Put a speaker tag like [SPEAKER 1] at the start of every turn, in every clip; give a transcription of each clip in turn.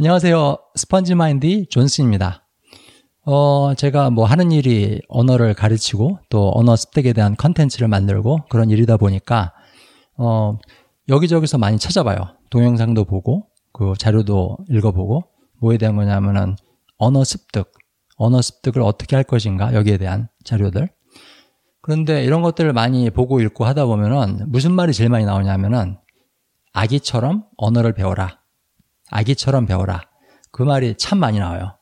[SPEAKER 1] 안녕하세요. Sponge Mind 존슨입니다. 어, 제가 뭐 하는 일이 언어를 가르치고 또 언어 습득에 대한 컨텐츠를 만들고 그런 일이다 보니까 어, 여기저기서 많이 찾아봐요. 동영상도 보고 그 자료도 읽어보고 뭐에 대한 거냐면은 언어 습득, 언어 습득을 어떻게 할 것인가 여기에 대한 자료들. 그런데 이런 것들을 많이 보고 읽고 하다 보면은 무슨 말이 제일 많이 나오냐면은 아기처럼 언어를 배워라. 아기처럼 배워라. 그 말이 참 많이 나와요.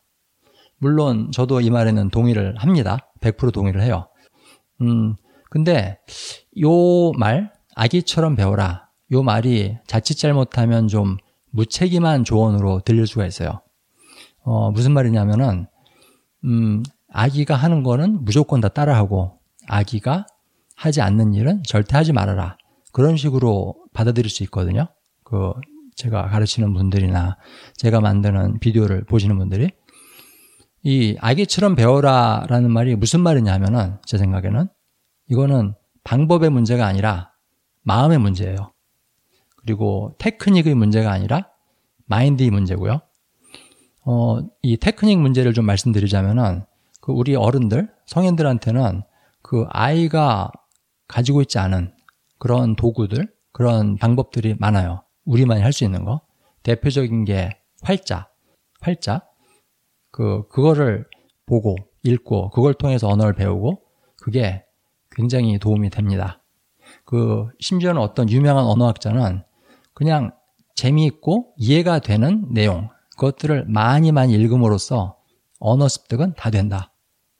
[SPEAKER 1] 물론 저도 이 말에는 동의를 합니다. 100% 동의를 해요. 음, 근데 요 말, 아기처럼 배워라. 요 말이 자칫 잘못하면 좀 무책임한 조언으로 들릴 수가 있어요. 어, 무슨 말이냐면은, 음, 아기가 하는 거는 무조건 다 따라하고, 아기가 하지 않는 일은 절대 하지 말아라. 그런 식으로 받아들일 수 있거든요. 그, 제가 가르치는 분들이나 제가 만드는 비디오를 보시는 분들이 이 아기처럼 배워라라는 말이 무슨 말이냐면은 제 생각에는 이거는 방법의 문제가 아니라 마음의 문제예요. 그리고 테크닉의 문제가 아니라 마인드의 문제고요. 어, 이 테크닉 문제를 좀 말씀드리자면은 그 우리 어른들, 성인들한테는 그 아이가 가지고 있지 않은 그런 도구들, 그런 방법들이 많아요. 우리만이 할 수 있는 거. 대표적인 게 활자. 활자. 그, 그거를 보고, 읽고, 그걸 통해서 언어를 배우고, 그게 굉장히 도움이 됩니다. 그, 심지어는 어떤 유명한 언어학자는 그냥 재미있고 이해가 되는 내용, 그것들을 많이 많이 읽음으로써 언어 습득은 다 된다.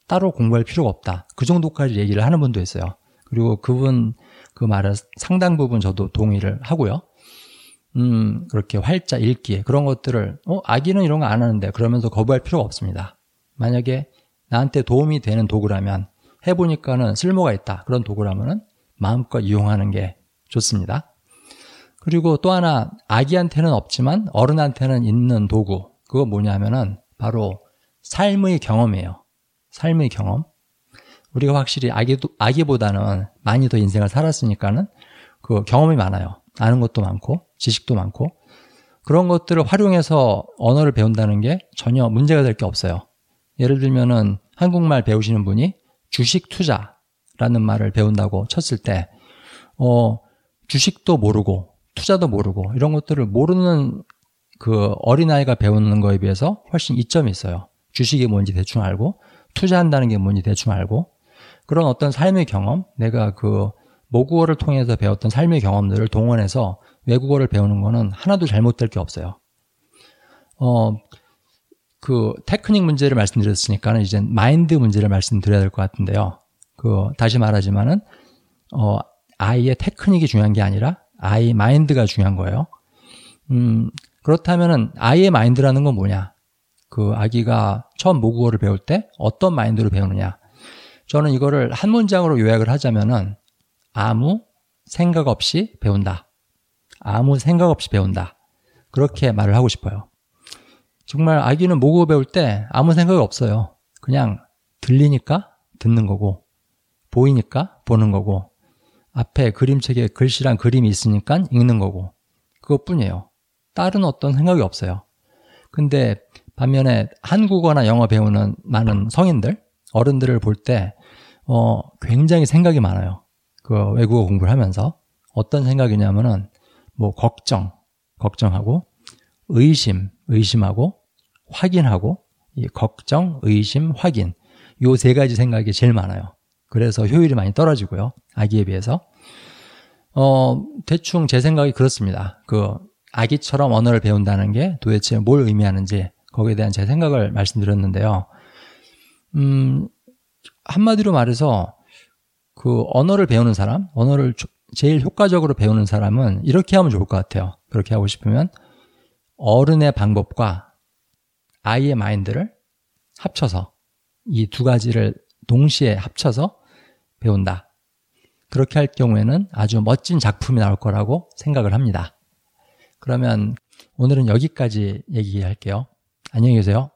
[SPEAKER 1] 따로 공부할 필요가 없다. 그 정도까지 얘기를 하는 분도 있어요. 그리고 그분 그 말을 상당 부분 저도 동의를 하고요. 음, 그렇게 활자 읽기 그런 것들을 어, 아기는 이런 거 안 하는데 그러면서 거부할 필요가 없습니다. 만약에 나한테 도움이 되는 도구라면 해보니까는 쓸모가 있다. 그런 도구라면은 마음껏 이용하는 게 좋습니다. 그리고 또 하나 아기한테는 없지만 어른한테는 있는 도구 그거 뭐냐면은 바로 삶의 경험이에요. 삶의 경험. 우리가 확실히 아기 아기보다는 많이 더 인생을 살았으니까는 그 경험이 많아요. 아는 것도 많고 지식도 많고 그런 것들을 활용해서 언어를 배운다는 게 전혀 문제가 될 게 없어요. 예를 들면은 한국말 배우시는 분이 주식 투자라는 말을 배운다고 쳤을 때, 어, 주식도 모르고 투자도 모르고 이런 것들을 모르는 그 어린아이가 배우는 거에 비해서 훨씬 이점이 있어요. 주식이 뭔지 대충 알고 투자한다는 게 뭔지 대충 알고 그런 어떤 삶의 경험, 내가 그 모국어를 통해서 배웠던 삶의 경험들을 동원해서 외국어를 배우는 거는 하나도 잘못될 게 없어요. 어, 그 테크닉 문제를 말씀드렸으니까는 이제 마인드 문제를 말씀드려야 될 것 같은데요. 그 다시 말하지만은 어, 아이의 테크닉이 중요한 게 아니라 아이 마인드가 중요한 거예요. 음, 그렇다면은 아이의 마인드라는 건 뭐냐? 그 아기가 처음 모국어를 배울 때 어떤 마인드로 배우느냐? 저는 이거를 한 문장으로 요약을 하자면은 아무 생각 없이 배운다. 아무 생각 없이 배운다. 그렇게 말을 하고 싶어요. 정말 아기는 모국어 배울 때 아무 생각이 없어요. 그냥 들리니까 듣는 거고, 보이니까 보는 거고, 앞에 그림책에 글씨랑 그림이 있으니까 읽는 거고, 그것뿐이에요. 다른 어떤 생각이 없어요. 근데 반면에 한국어나 영어 배우는 많은 성인들, 어른들을 볼 때, 어, 굉장히 생각이 많아요. 그 외국어 공부를 하면서 어떤 생각이냐면은 뭐 걱정, 걱정하고 의심, 의심하고 확인하고 이 걱정, 의심, 확인 요 세 가지 생각이 제일 많아요. 그래서 효율이 많이 떨어지고요. 아기에 비해서. 어, 대충 제 생각이 그렇습니다. 그 아기처럼 언어를 배운다는 게 도대체 뭘 의미하는지 거기에 대한 제 생각을 말씀드렸는데요. 음, 한마디로 말해서 그 언어를 배우는 사람, 언어를 제일 효과적으로 배우는 사람은 이렇게 하면 좋을 것 같아요. 그렇게 하고 싶으면 어른의 방법과 아이의 마인드를 합쳐서 이 두 가지를 동시에 합쳐서 배운다. 그렇게 할 경우에는 아주 멋진 작품이 나올 거라고 생각을 합니다. 그러면 오늘은 여기까지 얘기할게요. 안녕히 계세요.